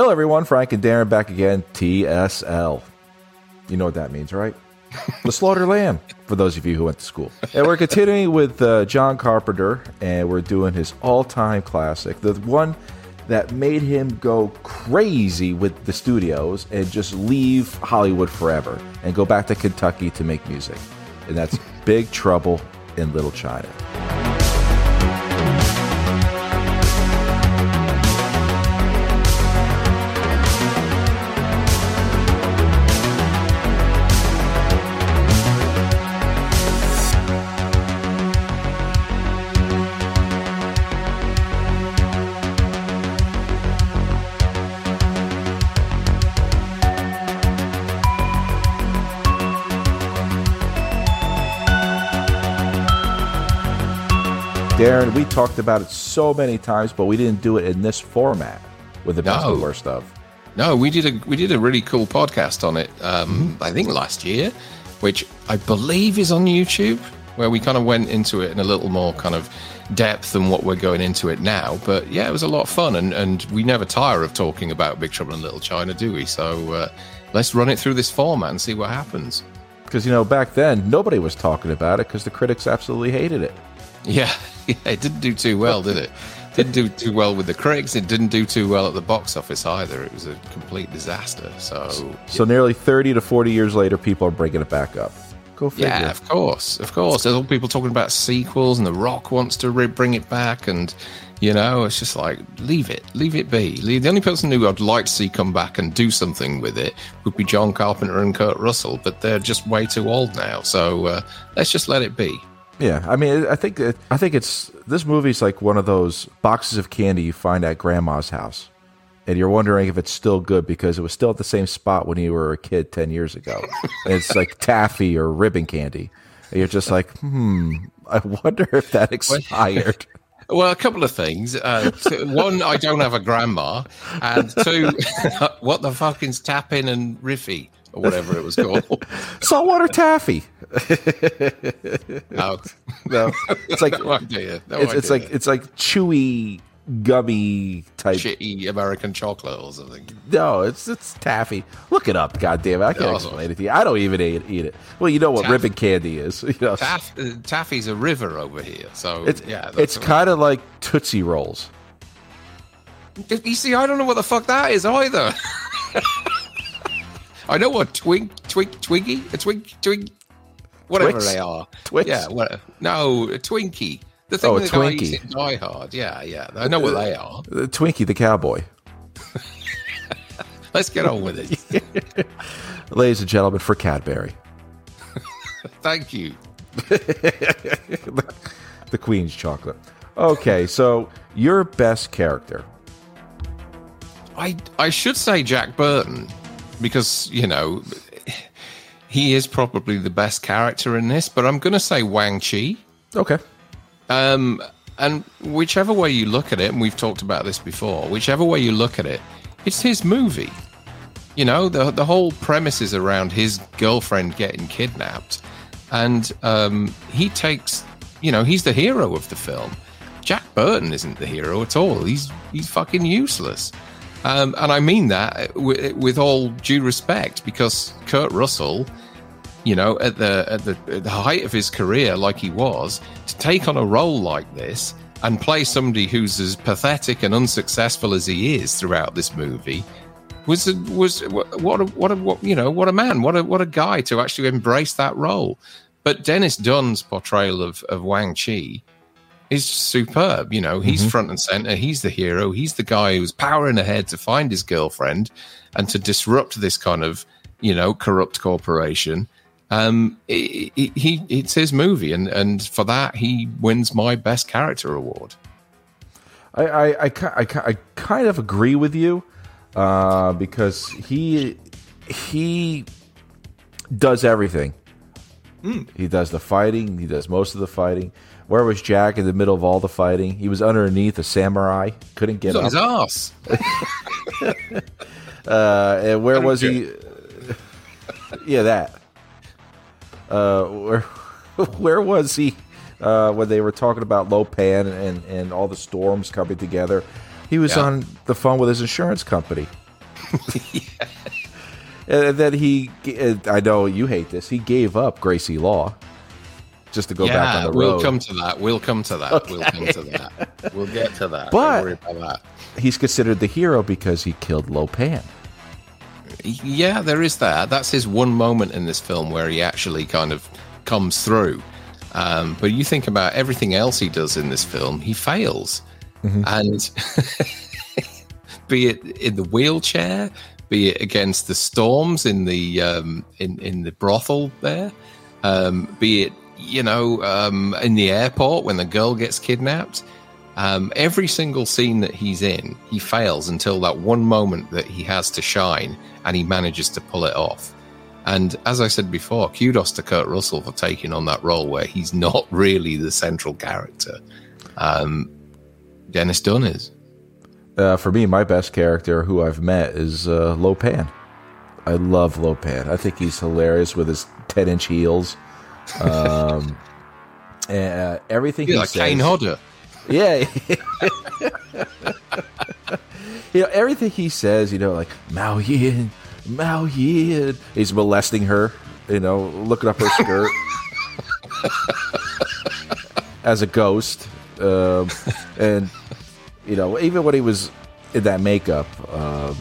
Hello, everyone. Frank and Darren back again. TSL. You know what that means, right? the Slaughtered Lamb, for those of you who went to school. And we're continuing with uh, John Carpenter, and we're doing his all time classic, the one that made him go crazy with the studios and just leave Hollywood forever and go back to Kentucky to make music. And that's Big Trouble in Little China. Darren, we talked about it so many times, but we didn't do it in this format with the best No. and worst of. No, we did a we did a really cool podcast on it. Um, Mm-hmm. I think last year, which I believe is on YouTube, where we kind of went into it in a little more kind of depth than what we're going into it now. But yeah, it was a lot of fun, and and we never tire of talking about Big Trouble in Little China, do we? So uh, let's run it through this format and see what happens. Because, you know, back then, nobody was talking about it because the critics absolutely hated it. Yeah, yeah, it didn't do too well, did it? Didn't do too well with the critics. It didn't do too well at the box office either. It was a complete disaster. So So nearly 30 to 40 years later, people are bringing it back up. Go figure. Yeah, of course, of course. There's all people talking about sequels, and The Rock wants to re- bring it back, and you know, it's just like leave it, leave it be. The only person who I'd like to see come back and do something with it would be John Carpenter and Kurt Russell, but they're just way too old now. So uh, let's just let it be. Yeah, I mean, I think it, I think it's this movie's like one of those boxes of candy you find at grandma's house, and you're wondering if it's still good because it was still at the same spot when you were a kid ten years ago. it's like taffy or ribbon candy, and you're just like, hmm, I wonder if that expired. Well, a couple of things. Uh, t- one, I don't have a grandma, and two, what the fucking's tapping and riffy or whatever it was called. Saltwater taffy. No, oh. No, it's like no idea. No it's, it's like it's like chewy gummy type. shitty American chocolate or something. No, it's it's taffy. Look it up, goddamn it! I can't No. explain it to you. I don't even eat, eat it. Well, you know what Taffy. ribbon candy is. You know, Taff, Taffy's a river over here, so it's yeah. it's kind of like Tootsie Rolls. You see, I don't know what the fuck that is either. I know what twink, twink, twiggy, a twink, twink, whatever Twix? they are. Twix? Yeah, what, no, a Twinkie. The thing Oh, a the guy Twinkie. Die Hard. Yeah, yeah. I know what they are. Uh, Twinkie the cowboy. Let's get on with it. Ladies and gentlemen, for Cadbury, Thank you. the Queen's chocolate. Okay, so your best character. I I should say Jack Burton because you know he is probably the best character in this, but I'm going to say Wang Chi. Okay. Um, and whichever way you look at it, and we've talked about this before, whichever way you look at it, it's his movie. You know, the the whole premise is around his girlfriend getting kidnapped, and um, he takes, you know, he's the hero of the film. Jack Burton isn't the hero at all. He's he's fucking useless. Um, and I mean that with, with all due respect, because Kurt Russell, you know, at the at the, at the height of his career, like he was, to take on a role like this and play somebody who's as pathetic and unsuccessful as he is throughout this movie was a, was what a, what a what you know what a man what a what a guy to actually embrace that role. But Dennis Dun's portrayal of of Wang Chi is superb. You know, he's front and center. He's the hero. He's the guy who's powering ahead to find his girlfriend and to disrupt this kind of, you know, corrupt corporation. Um, he, he it's his movie, and and for that he wins my best character award. I I, I, I, I kind of agree with you uh, because he he does everything. He does the fighting. He does most of the fighting. Where was Jack in the middle of all the fighting? He was underneath a samurai. Couldn't get He's on up. his ass. Uh, and where was he? yeah, that. Uh, where where was he uh, when they were talking about Lo Pan and, and all the storms coming together? He was Yeah. on the phone with his insurance company. And then he, I know you hate this. He gave up Gracie Law just to go yeah, back on the road. we'll come to that. We'll come to that. We'll come to that. We'll get to that. But- Don't worry about that. He's considered the hero because he killed Lo Pan. Yeah, there is that. That's his one moment in this film where he actually kind of comes through. Um, but you think about everything else he does in this film, he fails. And be it in the wheelchair, be it against the storms in the um, in in the brothel there, um, be it you know um, in the airport when the girl gets kidnapped. Um, every single scene that he's in, he fails until that one moment that he has to shine, and he manages to pull it off. And as I said before, kudos to Kurt Russell for taking on that role where he's not really the central character. Um, Dennis Dun is. Uh, for me, my best character who I've met is uh, Lo Pan. I love Lo Pan. I think he's hilarious with his 10 inch heels. Um, uh, everything He's he like says. Kane Hodder. Yeah. you know, everything he says, you know, like Mao Yin, Mao Yin. He's molesting her, you know, looking up her skirt as a ghost. Um, and, you know, even when he was in that makeup, um,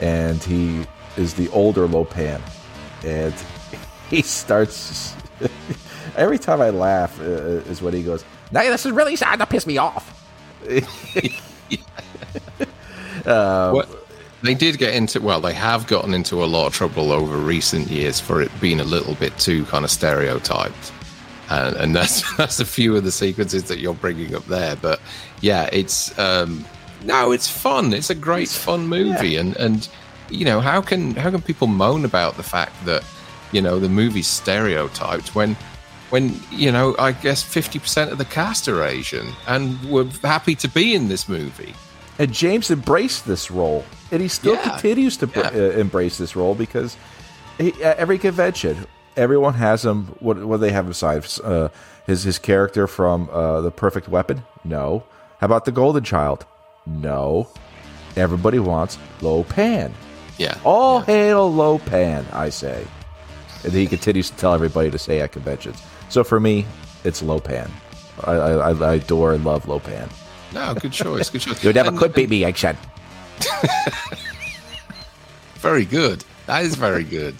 and he is the older Lo Pan, and he starts. every time I laugh uh, is when he goes, "Now this is really starting to piss me off." Well, they did get into well, they have gotten into a lot of trouble over recent years for it being a little bit too kind of stereotyped, and, and that's that's a few of the sequences that you're bringing up there. But yeah, it's um, no, it's fun. It's a great fun movie, and and you know how can how can people moan about the fact that you know the movie's stereotyped when when you know I guess fifty percent of the cast are Asian and we're happy to be in this movie. And James embraced this role, and he still Yeah. continues to br- Yeah. uh, embrace this role because he, at every convention, everyone has him. What what do they have aside? Uh, his his character from uh, the Perfect Weapon? No. How about the Golden Child? No. Everybody wants Lo Pan. Yeah, All hail Lo Pan, I say. And he continues to tell everybody to say at conventions. So for me, it's Lo Pan. I, I, I adore and love Lo Pan. No, good choice. Good choice. You never And- could beat me, Egg Very good. That is very good.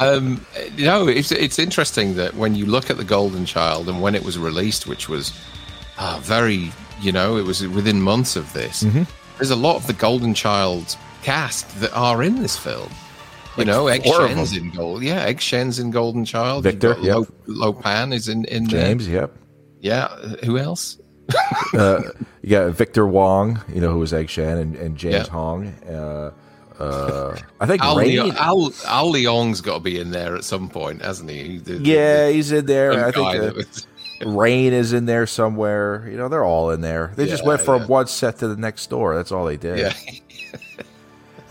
Um, you know, it's it's interesting that when you look at the Golden Child and when it was released, which was uh, very, you know, it was within months of this. Mm-hmm. There's a lot of the Golden Child cast that are in this film. You know, Egg Shen's in gold. Yeah, Egg Shen's in Golden Child. Victor, yep. Lo, Lopan is in in. James, yep. Yeah. Who else? uh, you got Victor Wong, you know, who was Egg Shen, and, and James Yeah. Hong. Uh, uh, I think Al, Rain. Al, Al Leong's got to be in there at some point, hasn't he? The- the- yeah, the he's in there. I think uh, was- Rain is in there somewhere. You know, they're all in there. They just went from yeah. one set to the next door. That's all they did. yeah.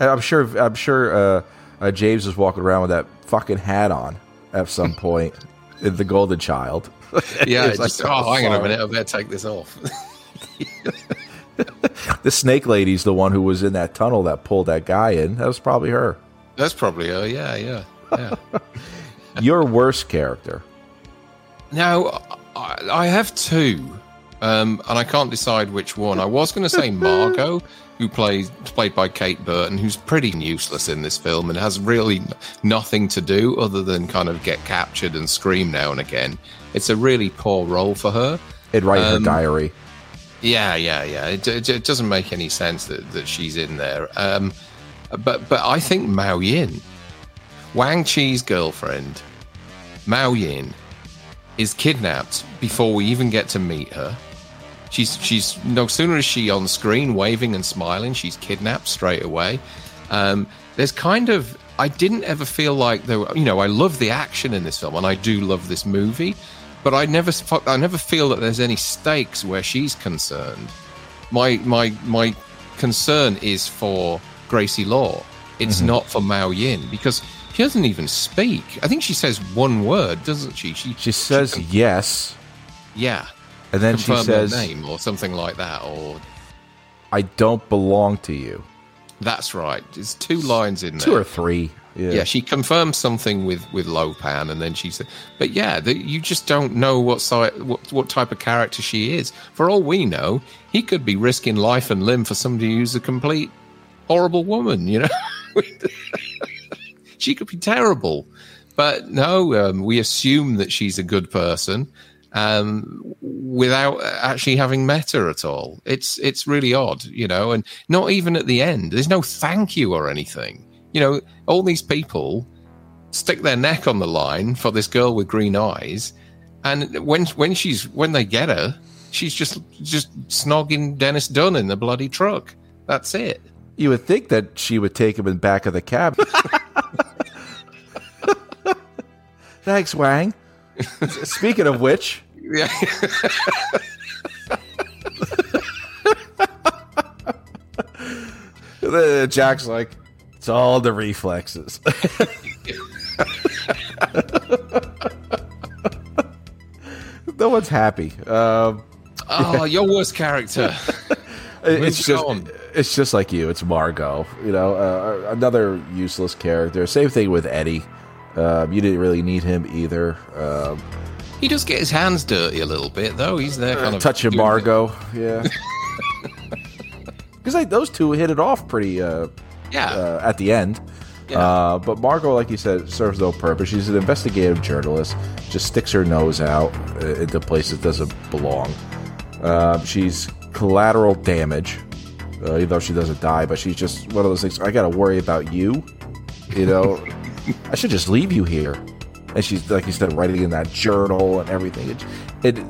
I'm sure. I'm sure uh, uh, James was walking around with that fucking hat on at some point in the Golden Child. Yeah, It's like, just, oh, hang on a minute, I better take this off. The Snake Lady's the one who was in that tunnel that pulled that guy in. That was probably her. That's probably her. Yeah, yeah, yeah. Your worst character. now, I, I have two, um, and I can't decide which one. I was going to say Margot, who plays played by Kate Burton, who's pretty useless in this film and has really nothing to do other than kind of get captured and scream now and again. It's a really poor role for her. It write Um, her diary. Yeah, yeah, yeah. It, it, it doesn't make any sense that, that she's in there. Um, but but I think Mao Yin, Wang Chi's girlfriend, Mao Yin, is kidnapped before we even get to meet her. She's she's no sooner is she on screen waving and smiling, she's kidnapped straight away. Um, there's kind of I didn't ever feel like there. Were, you know, I love the action in this film, and I do love this movie, but I never I never feel that there's any stakes where she's concerned. My my my concern is for Gracie Law. It's not for Mao Yin because she doesn't even speak. I think she says one word, doesn't she? She She says yes, yeah, and then she says, name or something like that, or "I don't belong to you." That's right. There's two lines in there. Two or three. Yeah. yeah, she confirms something with with Lo Pan, and then she said, "But yeah, the, you just don't know what side, what what type of character she is. For all we know, he could be risking life and limb for somebody who's a complete horrible woman. You know, she could be terrible, but no, um, we assume that she's a good person." Um, without actually having met her at all, it's it's really odd, you know, and not even at the end. There's no thank you or anything you know, all these people stick their neck on the line for this girl with green eyes, and when when she's when they get her, she's just just snogging Dennis Dun in the bloody truck. That's it. You would think that she would take him in back of the cab. Thanks, Wang. Speaking of which, yeah. Jack's like, it's all the reflexes. no one's happy. Um, oh, yeah. your worst character. it's just it's just like you. It's Margot. You know, uh, another useless character. Same thing with Eddie. Um, you didn't really need him either. Um, he does get his hands dirty a little bit, though. He's there kind of touching Margot. Yeah. Because like, those two hit it off pretty uh, yeah. Uh, at the end. Yeah. Uh, but Margot, like you said, serves no purpose. She's an investigative journalist. Just sticks her nose out uh, into places doesn't belong. Uh, she's collateral damage, uh, even though she doesn't die. But she's just one of those things. I got to worry about you. You know, I should just leave you here. And she's like you said, writing in that journal and everything. It, it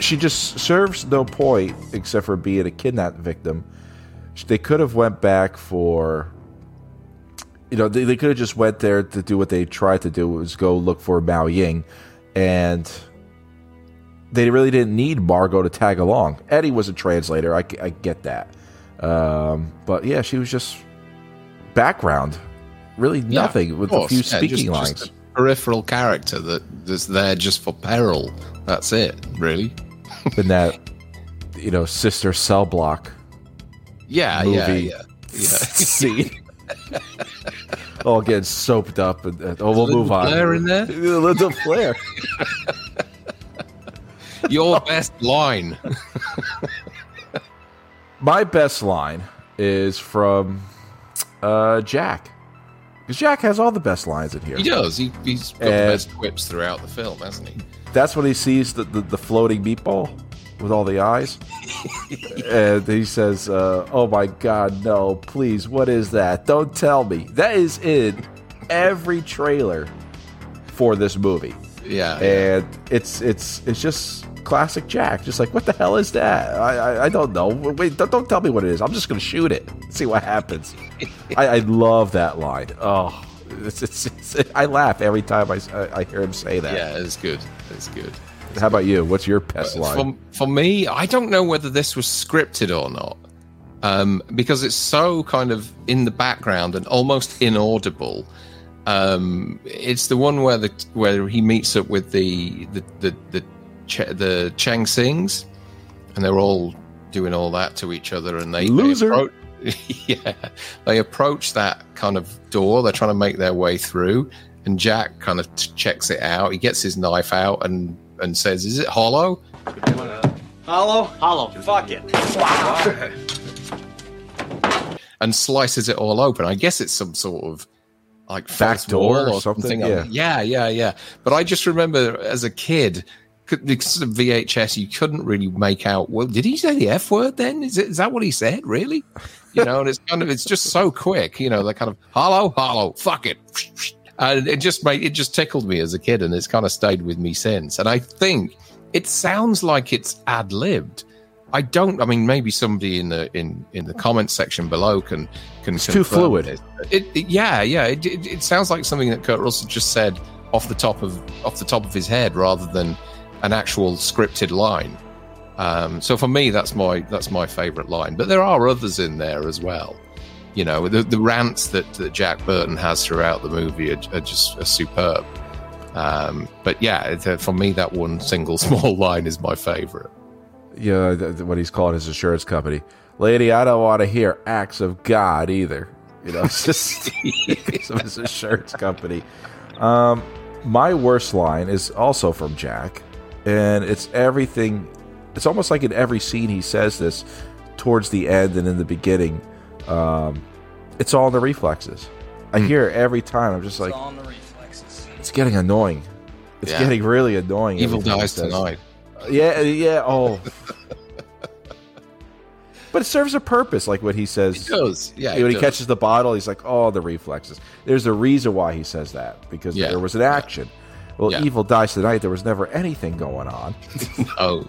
she just serves no point except for being a kidnapped victim. They could have went back for you know they, they could have just went there to do what they tried to do was go look for mao ying. And they really didn't need margot to tag along. Eddie was a translator. I, I get that. Um, but yeah she was just background really nothing yeah, with a few speaking just, lines just peripheral character that is there just for peril that's it really in that you know sister cell block yeah, movie yeah, yeah, yeah. scene. All getting soaped up, and, and oh, we'll move on. Flair in there, little Flair. Your best line. My best line is from uh, Jack. Because Jack has all the best lines in here. He does. He, has got and the best quips throughout the film, hasn't he? That's when he sees the, the, the floating meatball with all the eyes. and he says, uh, "Oh my God, no! Please, what is that? Don't tell me." That is in every trailer for this movie. Yeah, and yeah. it's it's it's just classic Jack. Just like, what the hell is that? I I, I don't know. Wait, don't, don't, tell me what it is. I'm just gonna shoot it. See what happens. I, I, love that line. Oh, it's, it's, it's, I laugh every time I, I hear him say that. Yeah, it's good. It's good. How about you? What's your best line? For, for me, I don't know whether this was scripted or not. Um, because it's so kind of in the background and almost inaudible. Um, it's the one where the where he meets up with the the the the, Ch- the Chang Sings, and they're all doing all that to each other, and they loser. They approach, yeah, they approach that kind of door. They're trying to make their way through, and Jack kind of t- checks it out. He gets his knife out and and says, "Is it hollow?" Hollow? Hollow. Fuck it. Wow. and slices it all open. I guess it's some sort of like back door or something. something. Yeah. yeah, yeah, yeah. But I just remember as a kid, because of VHS, you couldn't really make out. Well, did he say the F word? Then is it is that what he said? Really? You know, and it's kind of it's just so quick. You know, they're kind of hollow, hollow, fuck it and it just made it just tickled me as a kid, and it's kind of stayed with me since. And I think it sounds like it's ad libbed. I don't. I mean, maybe somebody in the in in the comment section below can can. It's too fluid. It. It, it, yeah, yeah. It, it, sounds like something that Kurt Russell just said off the top of off the top of his head, rather than an actual scripted line. Um, so for me, that's my that's my favorite line. But there are others in there as well you know the, the rants that, that Jack Burton has throughout the movie are, are just are superb. Um, but yeah, for me, that one single small line is my favorite. Yeah, what he's calling his insurance company. lady, I don't want to hear acts of God either. You know, it's just his insurance company. Um, my worst line is also from Jack, and it's everything. It's almost like in every scene he says this towards the end and in the beginning. Um, it's all in the reflexes. I hmm. hear it every time. I'm just like, on the reflexes. it's getting annoying. It's Yeah. getting really annoying. Evil dies tonight. Uh, yeah, uh, yeah. Oh, but it serves a purpose. Like what he says. It does. Yeah. when it he does. catches the bottle, he's like, "Oh, the reflexes." There's a reason why he says that because Yeah. there was an action. Well, Yeah. evil dies tonight. There was never anything going on. Oh,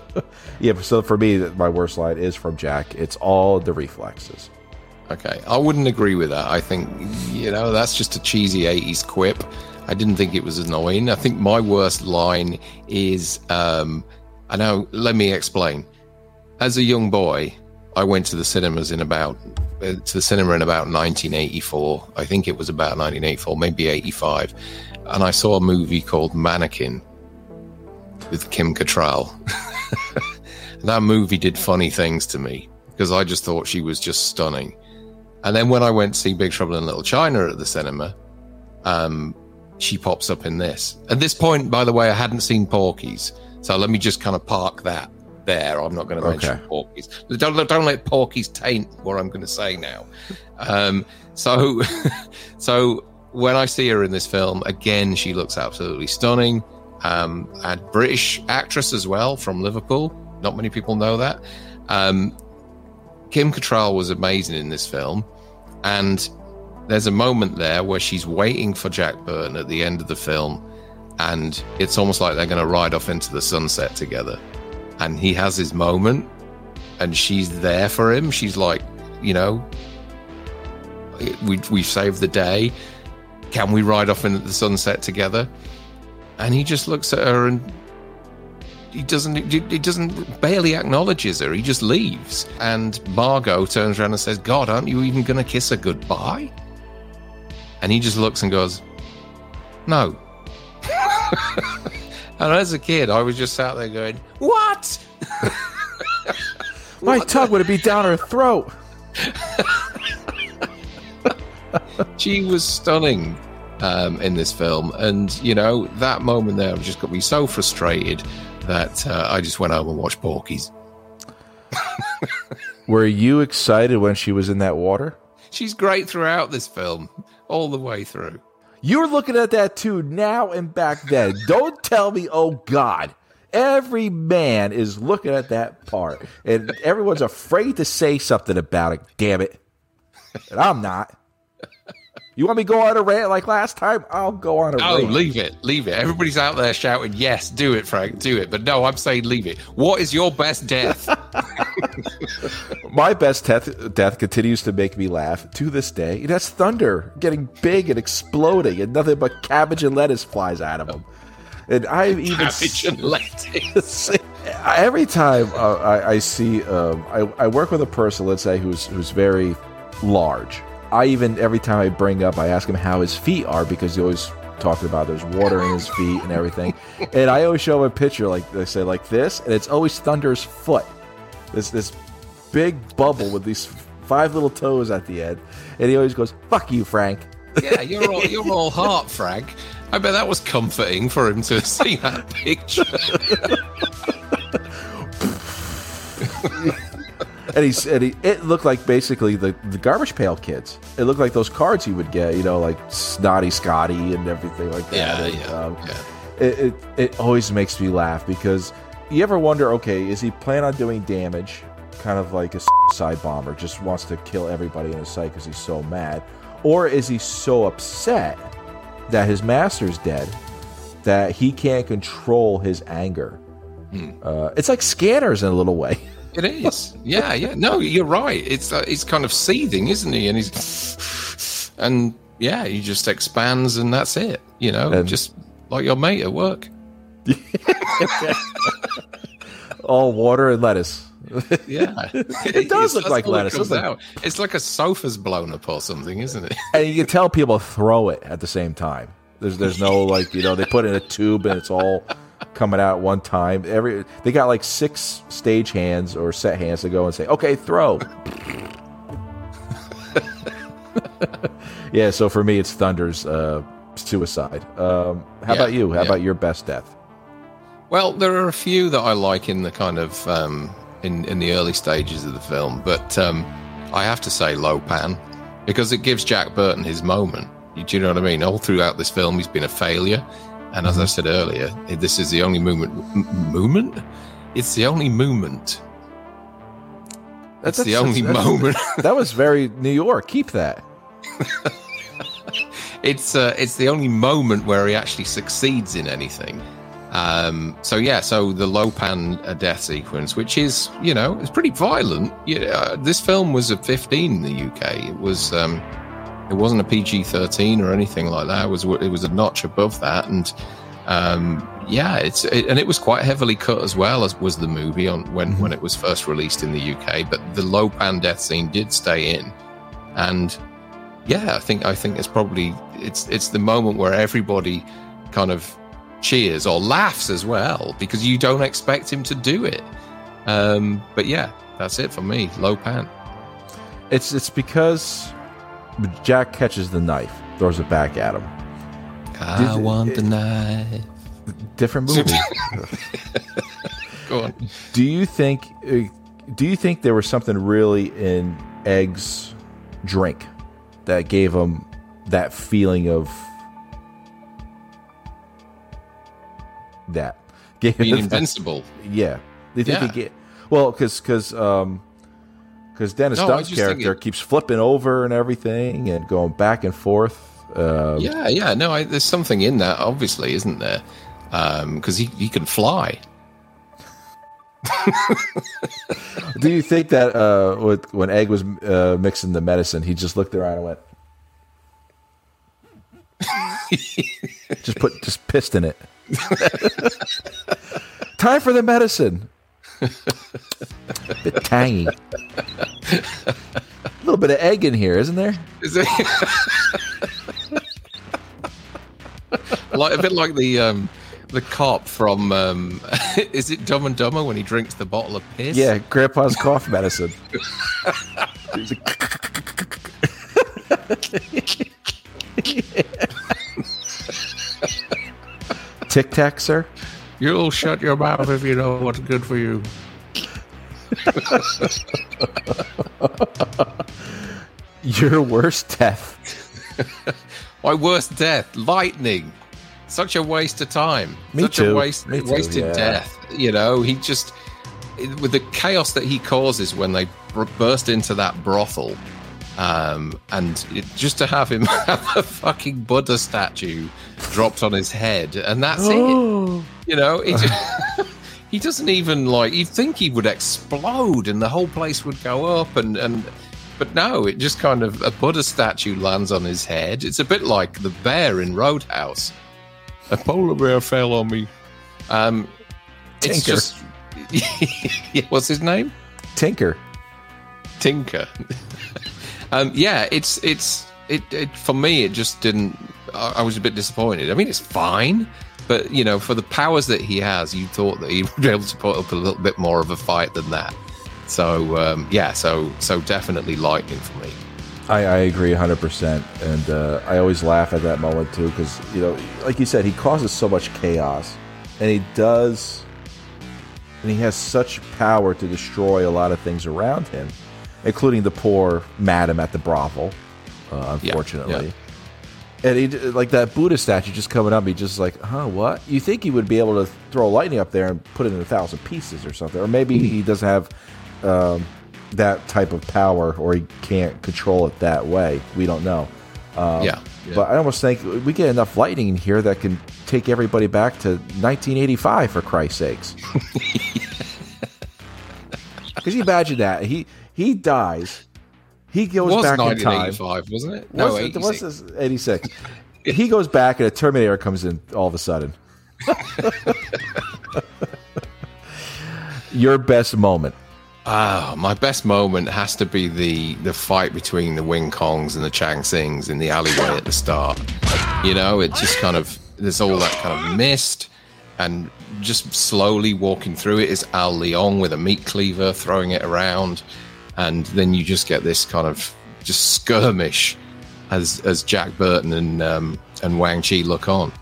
yeah. So for me, my worst line is from Jack. It's all the reflexes. okay. I wouldn't agree with that. I think, you know, that's just a cheesy 80s quip. I didn't think it was annoying. I think my worst line is um, I know, let me explain. As a young boy, I went to the cinemas in about uh, to the cinema in about 1984. I think it was about 1984, maybe 85, and I saw a movie called Mannequin with Kim Cattrall. that movie did funny things to me because I just thought she was just stunning. And then when I went to see Big Trouble in Little China at the cinema, um, she pops up in this. At this point, by the way, I hadn't seen Porky's, so let me just kind of park that there. I'm not going to mention Okay. Porky's. Don't don't let Porky's taint what I'm going to say now. Um, so, so when I see her in this film again, she looks absolutely stunning. Um, a British actress as well from Liverpool. Not many people know that. Um, Kim Cattrall was amazing in this film, and there's a moment there where she's waiting for Jack Burton at the end of the film, and it's almost like they're going to ride off into the sunset together. And he has his moment, and she's there for him. She's like, you know, we we've saved the day. Can we ride off into the sunset together? And he just looks at her and he doesn't he doesn't barely acknowledges her. He just leaves. And Margot turns around and says, "God, aren't you even going to kiss her goodbye?" And he just looks and goes, "No." and as a kid, I was just sat there going, "What?" My tongue would be down her throat. she was stunning um, in this film, and you know that moment there just got me so frustrated that uh, I just went home and watched Porky's. Were you excited when she was in that water? She's great throughout this film, all the way through. You were looking at that too now and back then. Don't tell me, oh God. Every man is looking at that part, and everyone's afraid to say something about it. Damn it. And I'm not. You want me to go on a rant like last time? I'll go on a Oh, rant. leave it, leave it. Everybody's out there shouting, "Yes, do it, Frank, do it." But no, I'm saying leave it. What is your best death? My best death, death continues to make me laugh to this day. And that's thunder getting big and exploding, and nothing but cabbage and lettuce flies out of them. And I even Cabbage and lettuce. every time uh, I, I see, um, I, I work with a person, let's say, who's who's very large. I even every time I bring up, I ask him how his feet are because he always talking about there's water in his feet and everything. and I always show him a picture like they say like this, and it's always Thunder's foot. This this big bubble with these five little toes at the end, and he always goes, "Fuck you, Frank." yeah, you're all you're all heart, Frank. I bet that was comforting for him to see that picture. And he's and he, it looked like basically the, the garbage pail kids. It looked like those cards you would get, you know, like Snotty Scotty and everything like that. Yeah, And, yeah, um, yeah. It, it it always makes me laugh because you ever wonder, okay, is he plan on doing damage, kind of like a side bomber, just wants to kill everybody in his sight because he's so mad, or is he so upset that his master's dead that he can't control his anger? Hmm. Uh, it's like scanners in a little way. It is. Yeah, yeah. No, you're right. It's uh, he's kind of seething, isn't he? And he's and yeah, he just expands, and that's it. You know, just like your mate at work. All water and lettuce. Yeah, It does look like all it lettuce, it? It's like a sofa's blown up or something, isn't it? and you can tell people throw it at the same time. There's there's no like you know they put it in a tube and it's all coming out at one time. Every they got like six stage hands or set hands to go and say, "Okay, throw." yeah, so for me, it's Thunder's uh, suicide. Um, how Yeah, about you? How yeah. about your best death? Well, there are a few that I like in the kind of um, in in the early stages of the film, but um, I have to say Lo Pan because it gives Jack Burton his moment. Do you know what I mean? All throughout this film, he's been a failure, and as I said earlier, this is the only movement. M- movement? It's the only movement. That's, the only moment. that was very New York. Keep that. it's uh, it's the only moment where he actually succeeds in anything. Um, so yeah, so the Lo Pan uh, death sequence, which is you know it's pretty violent. Yeah, uh, this film was a 15 in the UK. It was um, it wasn't a PG 13 or anything like that. It was it was a notch above that, and um, yeah, it's it, and it was quite heavily cut as well as was the movie on when when it was first released in the UK. But the Lo Pan death scene did stay in, and yeah, I think I think it's probably it's it's the moment where everybody kind of cheers or laughs as well because you don't expect him to do it. Um, but yeah, that's it for me. Lo Pan. It's it's because Jack catches the knife, throws it back at him. I Did- want the knife. Different movie. Go on. do you think? uh, Do you think there was something really in Egg's drink that gave him that feeling of that? Gave Being invincible. Yeah. You think Yeah. he get well because because um because Dennis No, Dun's character it- keeps flipping over and everything and going back and forth. Um, Yeah, yeah. No, I, there's something in that, obviously, isn't there? Because he, he can fly. Do you think that uh, with, when Egg was uh, mixing the medicine, he just looked around and went, just put just pissed in it. Time for the medicine. Bit tangy. A little bit of egg in here, isn't there? Is it? like a bit like the um, the cop from um, is it Dumb and Dumber when he drinks the bottle of piss? Yeah, Grandpa's cough medicine. Tic Tac, sir. You'll shut your mouth if you know what's good for you. Your worst death. My worst death, lightning. Such a waste of time. Me Such too. a waste, Me too, wasted yeah. death. You know, he just with the chaos that he causes when they br- burst into that brothel, um, and it, just to have him have a fucking Buddha statue dropped on his head, and that's it. You know, it just, he doesn't even like. You'd think he would explode, and the whole place would go up, and and. But no, it just kind of a Buddha statue lands on his head. It's a bit like the bear in Roadhouse. A polar bear fell on me. Um, it's Tinker. just what's his name? Tinker. Tinker. Um, yeah, it's it's it, it for me. It just didn't. I, I was a bit disappointed. I mean, it's fine, but you know, for the powers that he has, you thought that he would be able to put up a little bit more of a fight than that. So um, yeah, so so definitely lightning for me. I, I agree 100%. And uh, I always laugh at that moment too because, you know, like you said, he causes so much chaos. And he does, and he has such power to destroy a lot of things around him, including the poor madam at the brothel, uh, Yeah, unfortunately. And he, like that Buddha statue just coming up, he just like, huh, what? You think he would be able to throw lightning up there and put it in a thousand pieces or something. Or maybe he doesn't have um, that type of power or he can't control it that way. We don't know. yeah, yeah. But I almost think we get enough lightning in here that can take everybody back to 1985 for Christ's sakes. Because you imagine that he he dies, he it goes was back in time. 1985, wasn't it? No, What's, 86. what's this? 86. he goes back and a Terminator comes in all of a sudden. Your best moment. Ah, my best moment has to be the the fight between the Wing Kongs and the Chang Sings in the alleyway at the start. You know, it just kind of there's all that kind of mist, and just slowly walking through it is Al Leong with a meat cleaver throwing it around, and then you just get this kind of just skirmish as as Jack Burton and um, and Wang Chi look on.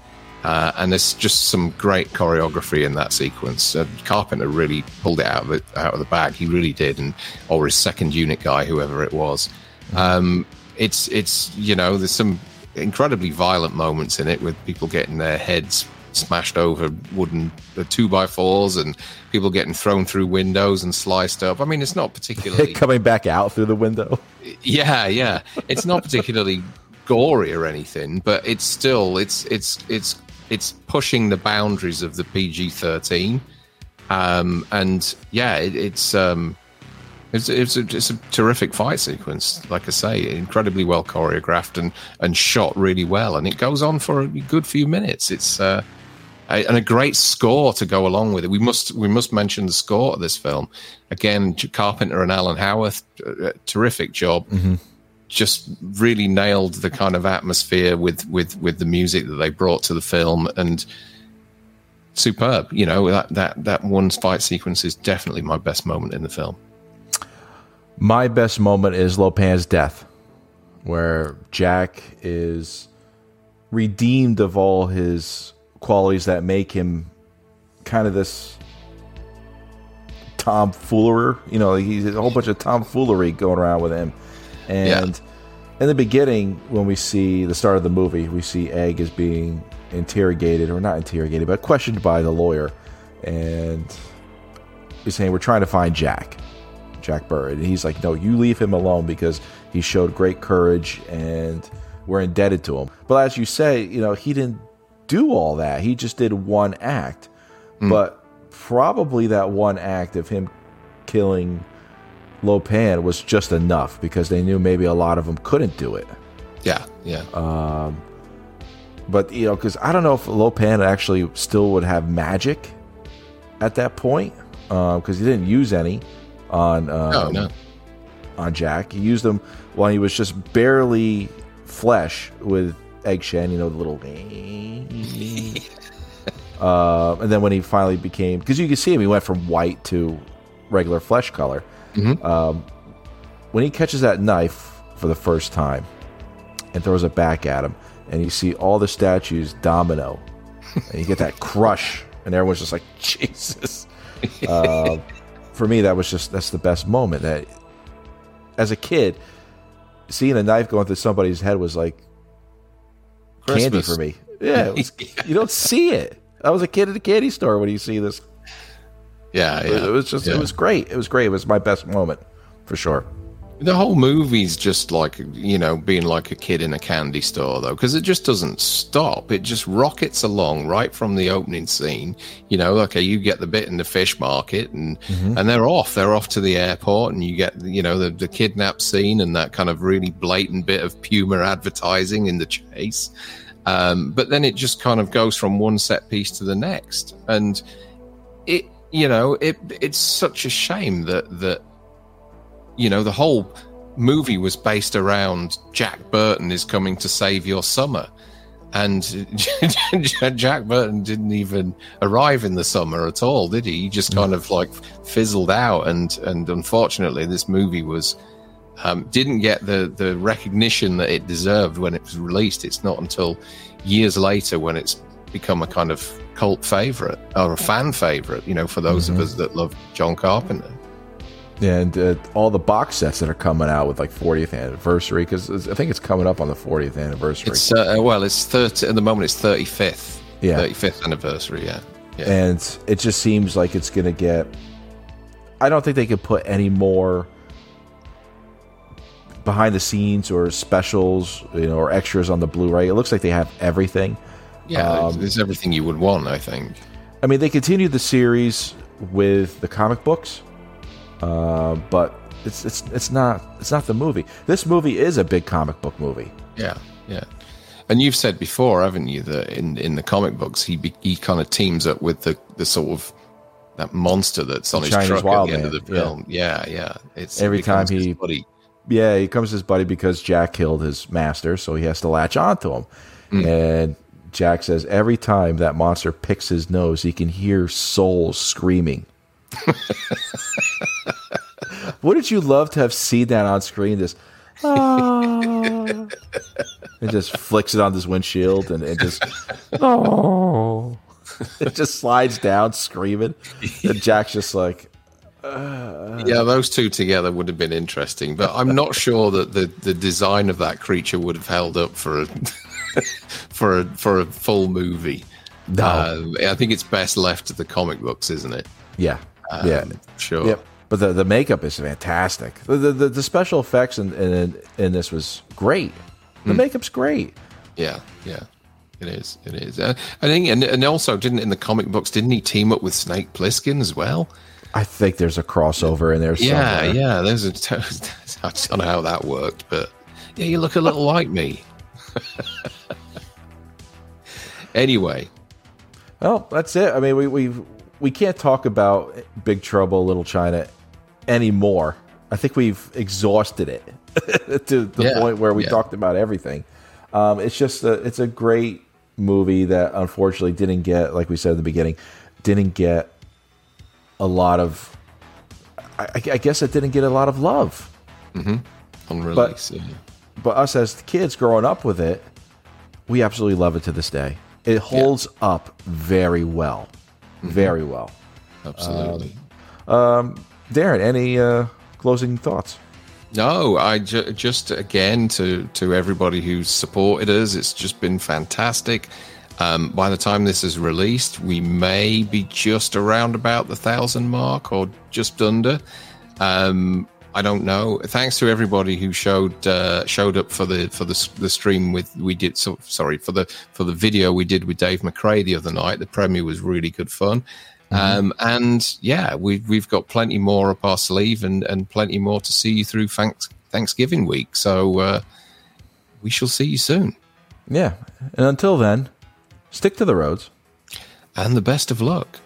Uh, and there's just some great choreography in that sequence. Uh, Carpenter really pulled it out of it out of the bag. He really did, and or his second unit guy, whoever it was. Um, it's it's you know there's some incredibly violent moments in it with people getting their heads smashed over wooden uh, two by fours and people getting thrown through windows and sliced up. I mean, it's not particularly coming back out through the window. Yeah, yeah. It's not particularly gory or anything, but it's still it's it's it's it's pushing the boundaries of the PG thirteen. Um, and yeah, it, it's um, it's it's a, it's a terrific fight sequence. Like I say, incredibly well choreographed and and shot really well, and it goes on for a good few minutes. It's uh, and a great score to go along with it. We must we must mention the score of this film. Again, Carpenter and Alan Howarth, uh, terrific job. Mm-hmm. Just really nailed the kind of atmosphere with with with the music that they brought to the film, and superb. You know that that that one fight sequence is definitely my best moment in the film. My best moment is Lo Pan's death, where Jack is redeemed of all his qualities that make him kind of this tomfoolery. You know, he's a whole bunch of tomfoolery going around with him. And yeah. in the beginning, when we see the start of the movie, we see Egg is being interrogated, or not interrogated, but questioned by the lawyer. And he's saying, We're trying to find Jack, Jack Burton. And he's like, No, you leave him alone because he showed great courage and we're indebted to him. But as you say, you know, he didn't do all that. He just did one act. Mm. But probably that one act of him killing Lo Pan was just enough because they knew maybe a lot of them couldn't do it. Yeah, yeah. Um, but you know, because I don't know if Lo Pan actually still would have magic at that point because uh, he didn't use any on um, no. on Jack. He used them while he was just barely flesh with Egg Shen, you know, the little. uh, and then when he finally became, because you can see him, he went from white to regular flesh color. Mm-hmm. Um, when he catches that knife for the first time and throws it back at him, and you see all the statues domino, and you get that crush, and everyone's just like, Jesus. Uh, for me, that was just that's the best moment. That as a kid, seeing a knife going through somebody's head was like Christmas. candy for me. Yeah, was, you don't see it. I was a kid at a candy store when you see this. Yeah, yeah. It was just, yeah. it was great. It was great. It was my best moment for sure. The whole movie's just like you know being like a kid in a candy store though, because it just doesn't stop. It just rockets along right from the opening scene. You know, okay, you get the bit in the fish market, and mm-hmm. and they're off. They're off to the airport, and you get you know the the kidnap scene and that kind of really blatant bit of Puma advertising in the chase. Um, but then it just kind of goes from one set piece to the next, and it you know it it's such a shame that that you know, the whole movie was based around Jack Burton is coming to save your summer. And Jack Burton didn't even arrive in the summer at all, did he? He just kind of like fizzled out. And, and unfortunately, this movie was um, didn't get the, the recognition that it deserved when it was released. It's not until years later when it's become a kind of cult favorite or a fan favorite, you know, for those mm-hmm. of us that love John Carpenter and uh, all the box sets that are coming out with like 40th anniversary because I think it's coming up on the 40th anniversary. It's uh, well, it's 30 at the moment. It's 35th. Yeah, 35th anniversary. Yeah. yeah. and it just seems like it's going to get. I don't think they could put any more behind the scenes or specials, you know, or extras on the Blu-ray. It looks like they have everything. Yeah, um, there's everything you would want. I think. I mean, they continued the series with the comic books uh, but it's it's it's not it's not the movie. This movie is a big comic book movie. Yeah, yeah. And you've said before, haven't you, that in, in the comic books he he kind of teams up with the, the sort of that monster that's on the his Chinese truck at the end of the film. Yeah, yeah. yeah. It's every time he buddy. Yeah, he comes his buddy because Jack killed his master, so he has to latch onto him. Mm. And Jack says every time that monster picks his nose, he can hear souls screaming. Wouldn't you love to have seen that on screen? This, ah, it just flicks it on this windshield and it just, oh, it just slides down screaming. And Jack's just like, yeah, those two together would have been interesting, but I'm not sure that the, the design of that creature would have held up for a for a for a full movie. No. Uh, I think it's best left to the comic books, isn't it? yeah, Um, yeah. sure. Yep. But the, the makeup is fantastic. The the, the, special effects in, in in this was great. The makeup's great. Yeah, yeah, it is. It is. Uh, I think, and, and also, didn't in the comic books, didn't he team up with Snake Plissken as well? I think there's a crossover in there Yeah, somewhere. yeah. There's a. T- I don't know how that worked, but yeah, you look a little like me. anyway, Well, that's it. I mean, we we we can't talk about Big Trouble Little China anymore. I think we've exhausted it to the Yeah, point where we yeah. talked about everything. Um, it's just a, it's a great movie that unfortunately didn't get, like we said at the beginning, didn't get a lot of. I, I guess it didn't get a lot of love. release. yeah. but us as kids growing up with it, we absolutely love it to this day. It holds up very well, very well. Absolutely. Darren, any uh, closing thoughts? No, I ju- just again to to everybody who's supported us. It's just been fantastic. Um, by the time this is released, we may be just around about the thousand mark or just under. Um, I don't know. Thanks to everybody who showed uh, showed up for the for the the stream with we did. So, sorry for the for the video we did with Dave McRae the other night. The premiere was really good fun. Um, and yeah, we've we've got plenty more up our sleeve and, and plenty more to see you through thanks, Thanksgiving week. So uh, we shall see you soon. Yeah. And until then, stick to the roads. And the best of luck.